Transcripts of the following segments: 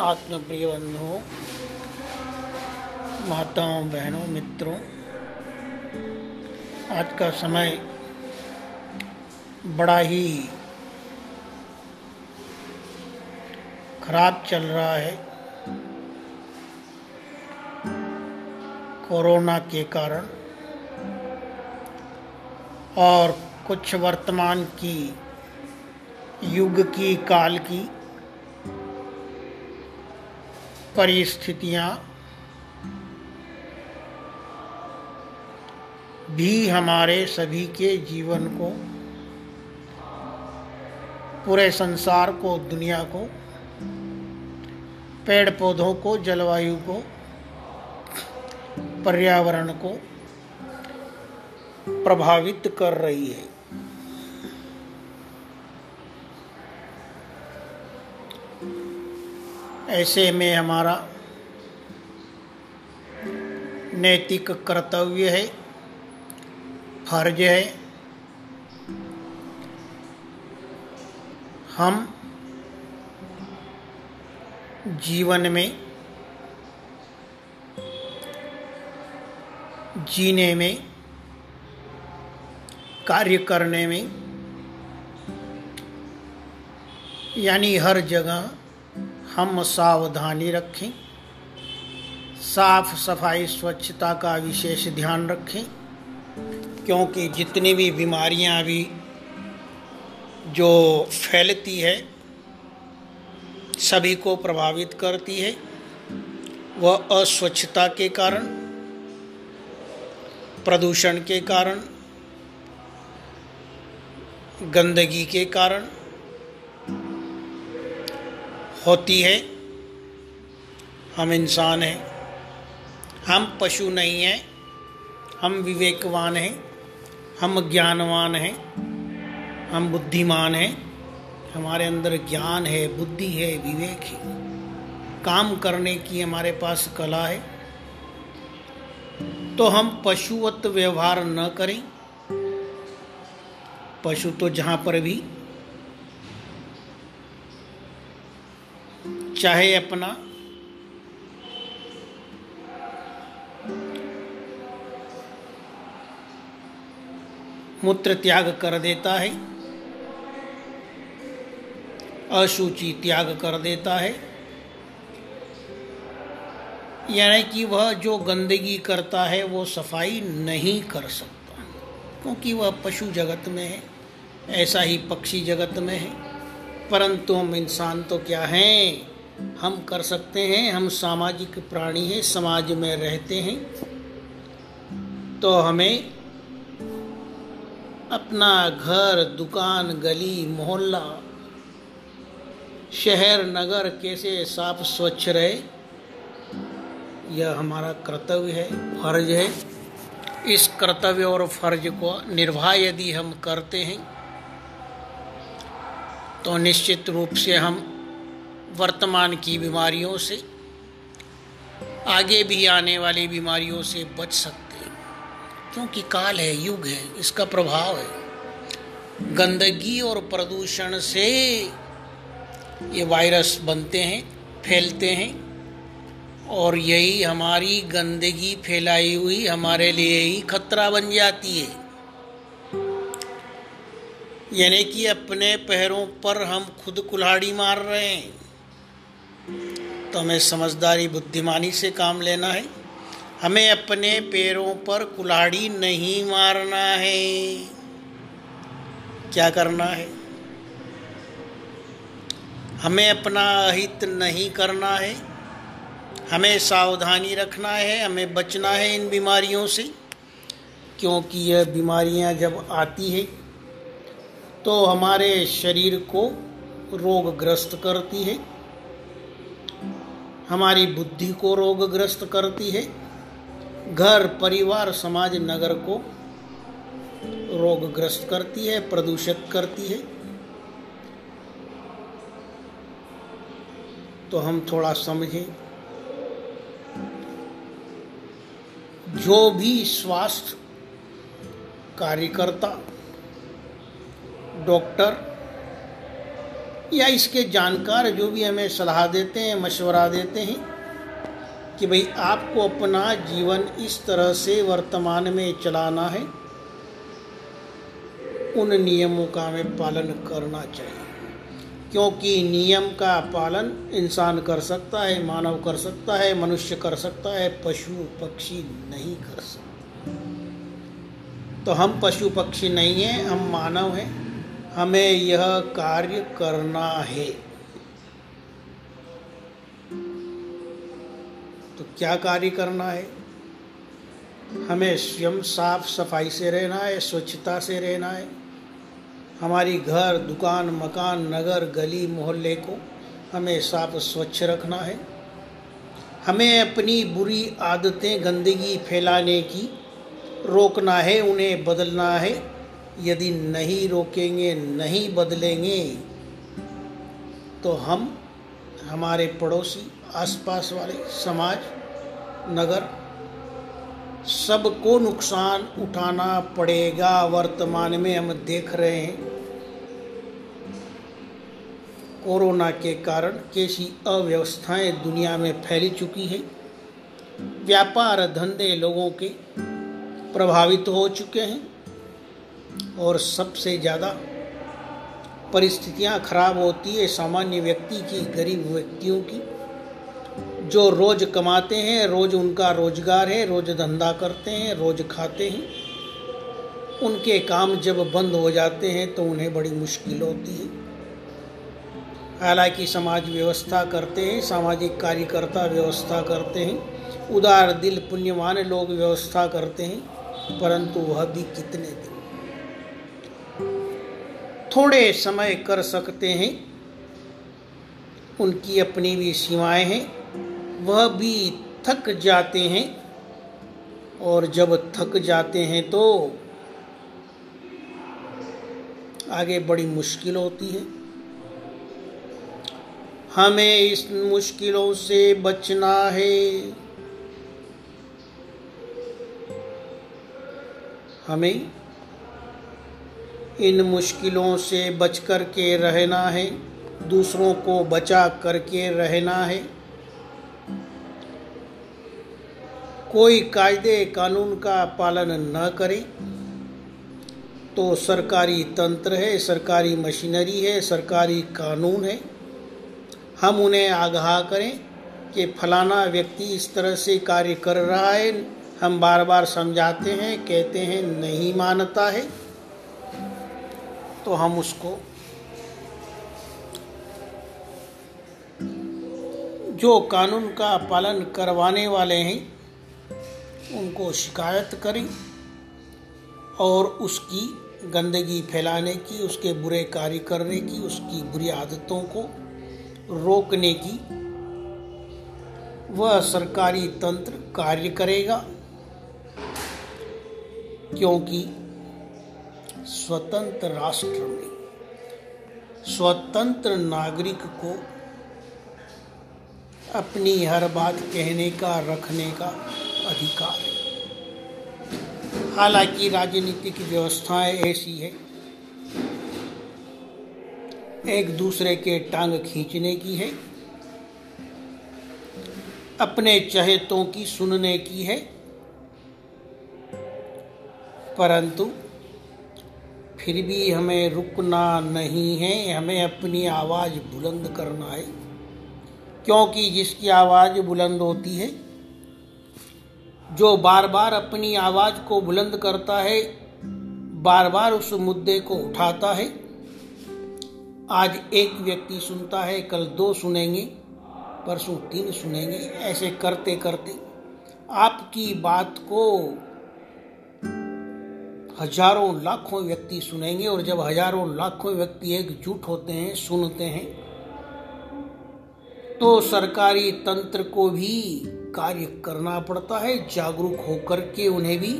आत्मप्रिय बंधुओं माताओं, बहनों, मित्रों, आज का समय बड़ा ही खराब चल रहा है। कोरोना के कारण और कुछ वर्तमान की, युग की, काल की परिस्थितियाँ भी हमारे सभी के जीवन को, पूरे संसार को, दुनिया को पेड़ पौधों को, जलवायु को, पर्यावरण को प्रभावित कर रही है। ऐसे में हमारा नैतिक कर्तव्य है, फ़र्ज़ है। हम जीवन में, जीने में, कार्य करने में, यानी हर जगह हम सावधानी रखें। साफ़ सफ़ाई, स्वच्छता का विशेष ध्यान रखें। क्योंकि जितनी भी बीमारियाँ अभी जो फैलती है, सभी को प्रभावित करती है, वह अस्वच्छता के कारण, प्रदूषण के कारण, गंदगी के कारण होती है। हम इंसान हैं। हम पशु नहीं हैं। हम विवेकवान हैं। हम ज्ञानवान हैं। हम बुद्धिमान हैं। हमारे अंदर ज्ञान है, बुद्धि है, विवेक है। काम करने की हमारे पास कला है। तो हम पशुवत व्यवहार न करें। पशु तो जहाँ पर भी चाहे अपना। मूत्र त्याग कर देता है। अशुचि त्याग कर देता है। यानी कि वह जो गंदगी करता है, वो सफ़ाई नहीं कर सकता। क्योंकि वह पशु जगत में है, ऐसा ही पक्षी जगत में है। परंतु हम इंसान तो क्या हैं? हम कर सकते हैं, हम सामाजिक प्राणी हैं, समाज में रहते हैं तो हमें अपना घर, दुकान, गली, मोहल्ला, शहर, नगर कैसे साफ़ स्वच्छ रहे, यह हमारा कर्तव्य है, फ़र्ज़ है। इस कर्तव्य और फ़र्ज़ को निर्वाह यदि हम करते हैं तो निश्चित रूप से हम वर्तमान की बीमारियों से, आगे भी आने वाली बीमारियों से बच सकते हैं। क्योंकि काल है, युग है, इसका प्रभाव है। गंदगी और प्रदूषण से ये वायरस बनते हैं, फैलते हैं, और यही हमारी गंदगी फैलाई हुई हमारे लिए ही खतरा बन जाती है। यानी कि अपने पैरों पर हम खुद कुल्हाड़ी मार रहे हैं। तो हमें समझदारी, बुद्धिमानी से काम लेना है। हमें अपने पैरों पर कुल्हाड़ी नहीं मारना है। क्या करना है? हमें अपना अहित नहीं करना है। हमें सावधानी रखना है। हमें बचना है इन बीमारियों से, क्योंकि यह बीमारियाँ जब आती है तो हमारे शरीर को रोगग्रस्त करती है। हमारी बुद्धि को रोगग्रस्त करती है। घर, परिवार, समाज, नगर को रोगग्रस्त करती है, प्रदूषित करती है। तो हम थोड़ा समझें। जो भी स्वास्थ्य कार्यकर्ता, डॉक्टर या इसके जानकार जो भी हमें सलाह देते हैं, मशवरा देते हैं कि भाई आपको अपना जीवन इस तरह से वर्तमान में चलाना है, उन नियमों का हमें पालन करना चाहिए। क्योंकि नियम का पालन इंसान कर सकता है, मानव कर सकता है, मनुष्य कर सकता है, पशु पक्षी नहीं कर सकता। तो हम पशु पक्षी नहीं हैं, हम मानव हैं। हमें यह कार्य करना है। तो क्या कार्य करना है? हमें स्वयं साफ़ सफ़ाई से रहना है, स्वच्छता से रहना है। हमारी घर, दुकान, मकान, नगर, गली, मोहल्ले को हमें साफ़ स्वच्छ रखना है। हमें अपनी बुरी आदतें गंदगी फैलाने की रोकना है, उन्हें बदलना है। यदि नहीं रोकेंगे, नहीं बदलेंगे तो हम, हमारे पड़ोसी, आसपास वाले, समाज, नगर, सबको नुकसान उठाना पड़ेगा। वर्तमान में हम देख रहे हैं, कोरोना के कारण कैसी अव्यवस्थाएँ दुनिया में फैली चुकी है। व्यापार धंधे लोगों के प्रभावित हो चुके हैं। और सबसे ज़्यादा परिस्थितियाँ खराब होती है सामान्य व्यक्ति की, गरीब व्यक्तियों की, जो रोज कमाते हैं, रोज उनका रोज़गार है, रोज धंधा करते हैं, रोज खाते हैं। उनके काम जब बंद हो जाते हैं तो उन्हें बड़ी मुश्किल होती है। हालाँकि समाज व्यवस्था करते हैं, सामाजिक कार्यकर्ता व्यवस्था करते हैं, उदार दिल, पुण्यवान लोग व्यवस्था करते हैं, परंतु वह भी कितने दिन? थोड़े समय कर सकते हैं। उनकी अपनी भी सीमाएँ हैं। वह भी थक जाते हैं। और जब थक जाते हैं तो आगे बड़ी मुश्किल होती है। हमें इस मुश्किलों से बचना है। हमें इन मुश्किलों से बच कर के रहना है, दूसरों को बचा करके रहना है। कोई कायदे कानून का पालन न करे तो सरकारी तंत्र है, सरकारी मशीनरी है, सरकारी कानून है। हम उन्हें आगाह करें कि फलाना व्यक्ति इस तरह से कार्य कर रहा है, हम बार बार समझाते हैं, कहते हैं, नहीं मानता है। तो हम उसको जो कानून का पालन करवाने वाले हैं, उनको शिकायत करें और उसकी गंदगी फैलाने की, उसके बुरे कार्य करने की, उसकी बुरी आदतों को रोकने की वह सरकारी तंत्र कार्य करेगा, क्योंकि स्वतंत्र राष्ट्र में, स्वतंत्र नागरिक को अपनी हर बात कहने का, रखने का अधिकार है। हालाँकि राजनीतिक व्यवस्थाएँ ऐसी है, एक दूसरे के टांग खींचने की है, अपने चहेतों की सुनने की है, परंतु फिर भी हमें रुकना नहीं है, हमें अपनी आवाज़ बुलंद करना है। क्योंकि जिसकी आवाज़ बुलंद होती है, जो बार बार अपनी आवाज़ को बुलंद करता है बार बार उस मुद्दे को उठाता है। आज एक व्यक्ति सुनता है, कल दो सुनेंगे, परसों तीन सुनेंगे, ऐसे करते करते आपकी बात को हज़ारों लाखों व्यक्ति सुनेंगे और जब हज़ारों लाखों व्यक्ति एकजुट होते हैं, सुनते हैं तो सरकारी तंत्र को भी कार्य करना पड़ता है, जागरूक होकर के उन्हें भी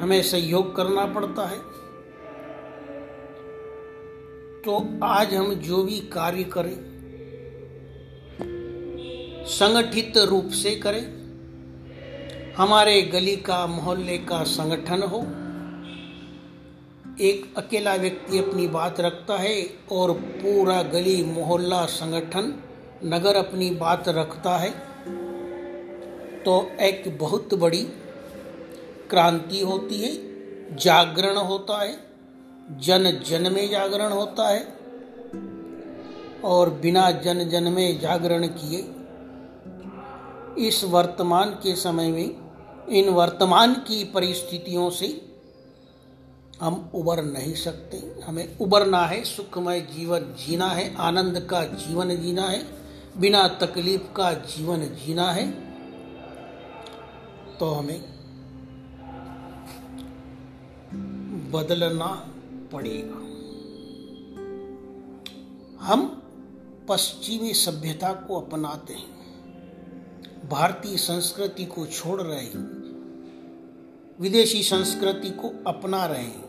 हमें सहयोग करना पड़ता है। तो आज हम जो भी कार्य करें, संगठित रूप से करें हमारे गली का, मोहल्ले का संगठन हो, एक अकेला व्यक्ति अपनी बात रखता है और पूरा गली, मोहल्ला, संगठन, नगर अपनी बात रखता है तो एक बहुत बड़ी क्रांति होती है, जागरण होता है जन जन में जागरण होता है, और बिना जन जन में जागरण किए, इस वर्तमान के समय में इन वर्तमान की परिस्थितियों से हम उबर नहीं सकते। हमें उबरना है, सुखमय जीवन जीना है, आनंद का जीवन जीना है, बिना तकलीफ़ का जीवन जीना है। तो हमें बदलना पड़ेगा। हम पश्चिमी सभ्यता को अपनाते हैं। भारतीय संस्कृति को छोड़ रहे हैं। विदेशी संस्कृति को अपना रहे हैं।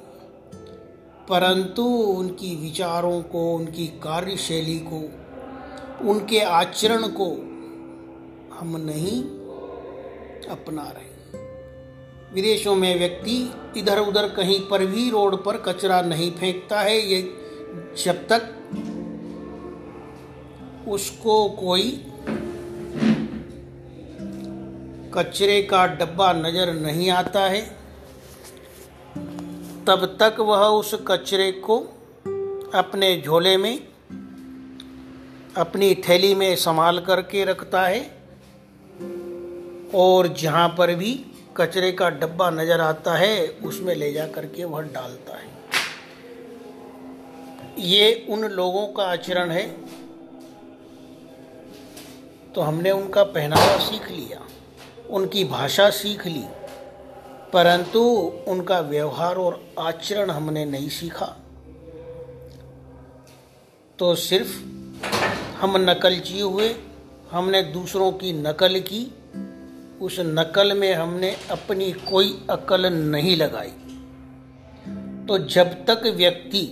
परंतु उनकी विचारों को, उनकी कार्यशैली को, उनके आचरण को हम नहीं अपना रहे विदेशों में व्यक्ति इधर उधर कहीं पर भी रोड पर कचरा नहीं फेंकता है, ये जब तक उसको कोई कचरे का डब्बा नज़र नहीं आता है, तब तक वह उस कचरे को अपने झोले में, अपनी थैली में संभाल करके रखता है और जहाँ पर भी कचरे का डब्बा नज़र आता है, उसमें ले जा करके वह डालता है। ये उन लोगों का आचरण है। तो हमने उनका पहनावा सीख लिया। उनकी भाषा सीख ली, परंतु उनका व्यवहार और आचरण हमने नहीं सीखा। तो सिर्फ़ हम नकलची हुए, हमने दूसरों की नकल की, उस नकल में हमने अपनी कोई अकल नहीं लगाई। तो जब तक व्यक्ति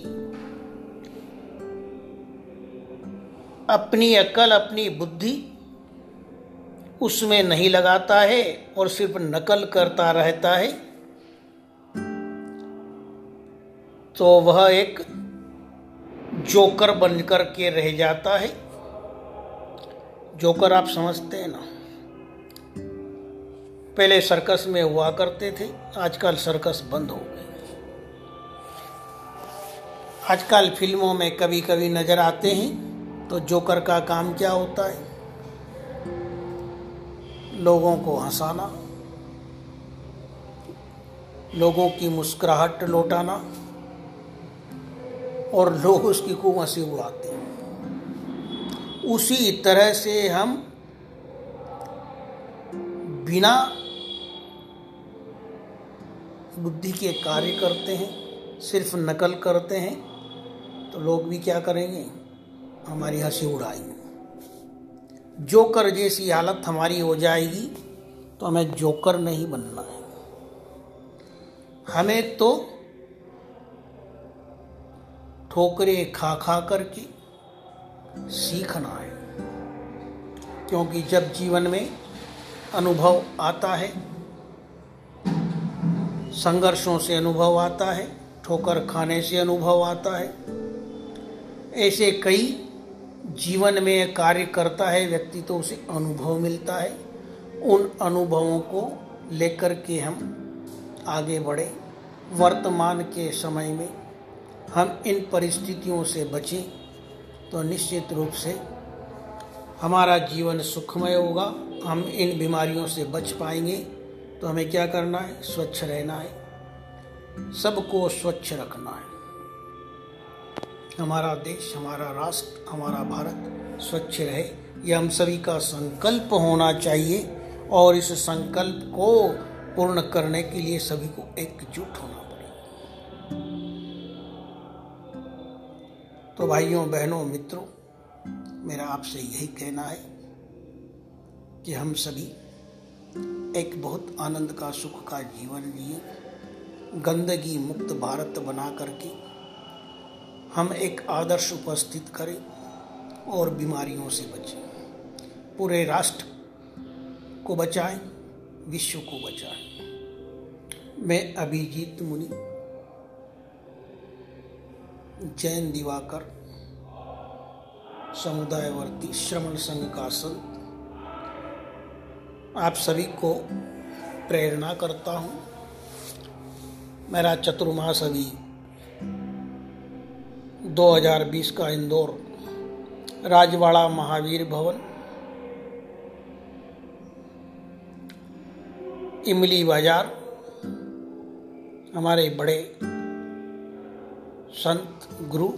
अपनी अकल, अपनी बुद्धि उसमें नहीं लगाता है और सिर्फ़ नकल करता रहता है। तो वह एक जोकर बनकर के रह जाता है। जोकर आप समझते हैं ना। पहले सर्कस में हुआ करते थे, आजकल सर्कस बंद हो गए आजकल फ़िल्मों में कभी कभी नज़र आते हैं तो जोकर का काम क्या होता है? लोगों को हंसाना, लोगों की मुस्कुराहट लौटाना, और लोग उसकी खूब हँसी उड़ाते हैं। उसी तरह से हम बिना बुद्धि के कार्य करते हैं, सिर्फ़ नकल करते हैं तो लोग भी क्या करेंगे? हमारी हँसी उड़ाएँगे। जोकर जैसी हालत हमारी हो जाएगी तो हमें जोकर नहीं बनना है। हमें तो ठोकरे खा खा करके सीखना है, क्योंकि जब जीवन में अनुभव आता है, संघर्षों से अनुभव आता है, ठोकर खाने से अनुभव आता है, ऐसे कई जीवन में कार्य करता है, व्यक्ति तो उसे अनुभव मिलता है। उन अनुभवों को लेकर के हम आगे बढ़े। वर्तमान के समय में हम इन परिस्थितियों से बचें तो निश्चित रूप से हमारा जीवन सुखमय होगा। हम इन बीमारियों से बच पाएँगे तो हमें क्या करना है? स्वच्छ रहना है। सबको स्वच्छ रखना है। हमारा देश, हमारा राष्ट्र, हमारा भारत स्वच्छ रहे। यह हम सभी का संकल्प होना चाहिए और इस संकल्प को पूर्ण करने के लिए सभी को एकजुट होना पड़ेगा तो भाइयों, बहनों, मित्रों, मेरा आपसे यही कहना है कि हम सभी एक बहुत आनंद का, सुख का जीवन जिए। गंदगी मुक्त भारत बना करके हम एक आदर्श उपस्थित करें और बीमारियों से बचें। पूरे राष्ट्र को बचाएँ, विश्व को बचाएँ। मैं अभिजीत मुनि, जैन दिवाकर, समुदायवर्ती श्रमण संघ का संत आप सभी को प्रेरणा करता हूँ। मेरा चतुर्मास अभी 2020 का इंदौर राजवाड़ा महावीर भवन, इमली बाज़ार, हमारे बड़े संत गुरु,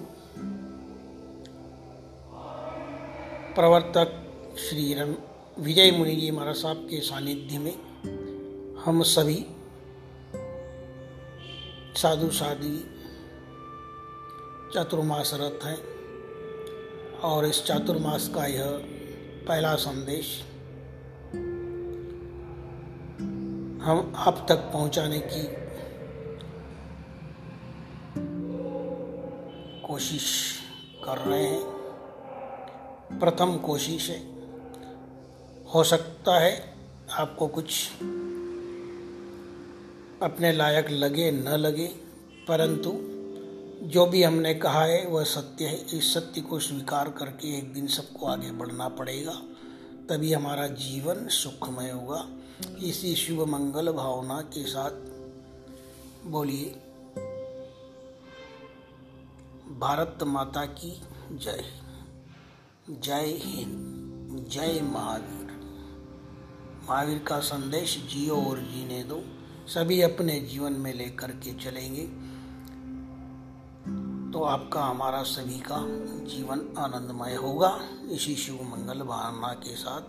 प्रवर्तक श्री रम, विजय मुनि जी महाराज साहब के सानिध्य में हम सभी साधु साधी चतुर्मास रथ हैं और इस चातुर्मास का यह पहला संदेश हम आप तक पहुँचाने की कोशिश कर रहे हैं। प्रथम कोशिश है। हो सकता है आपको कुछ अपने लायक लगे, न लगे, परंतु जो भी हमने कहा है, वह सत्य है। इस सत्य को स्वीकार करके एक दिन सबको आगे बढ़ना पड़ेगा। तभी हमारा जीवन सुखमय होगा। इसी शुभ मंगल भावना के साथ बोलिए। भारत माता की जय। जय हिंद। जय महावीर। महावीर का संदेश जियो और जीने दो। सभी अपने जीवन में लेकर के चलेंगे। तो आपका हमारा सभी का जीवन आनंदमय होगा। इसी शुभ मंगल भावना के साथ।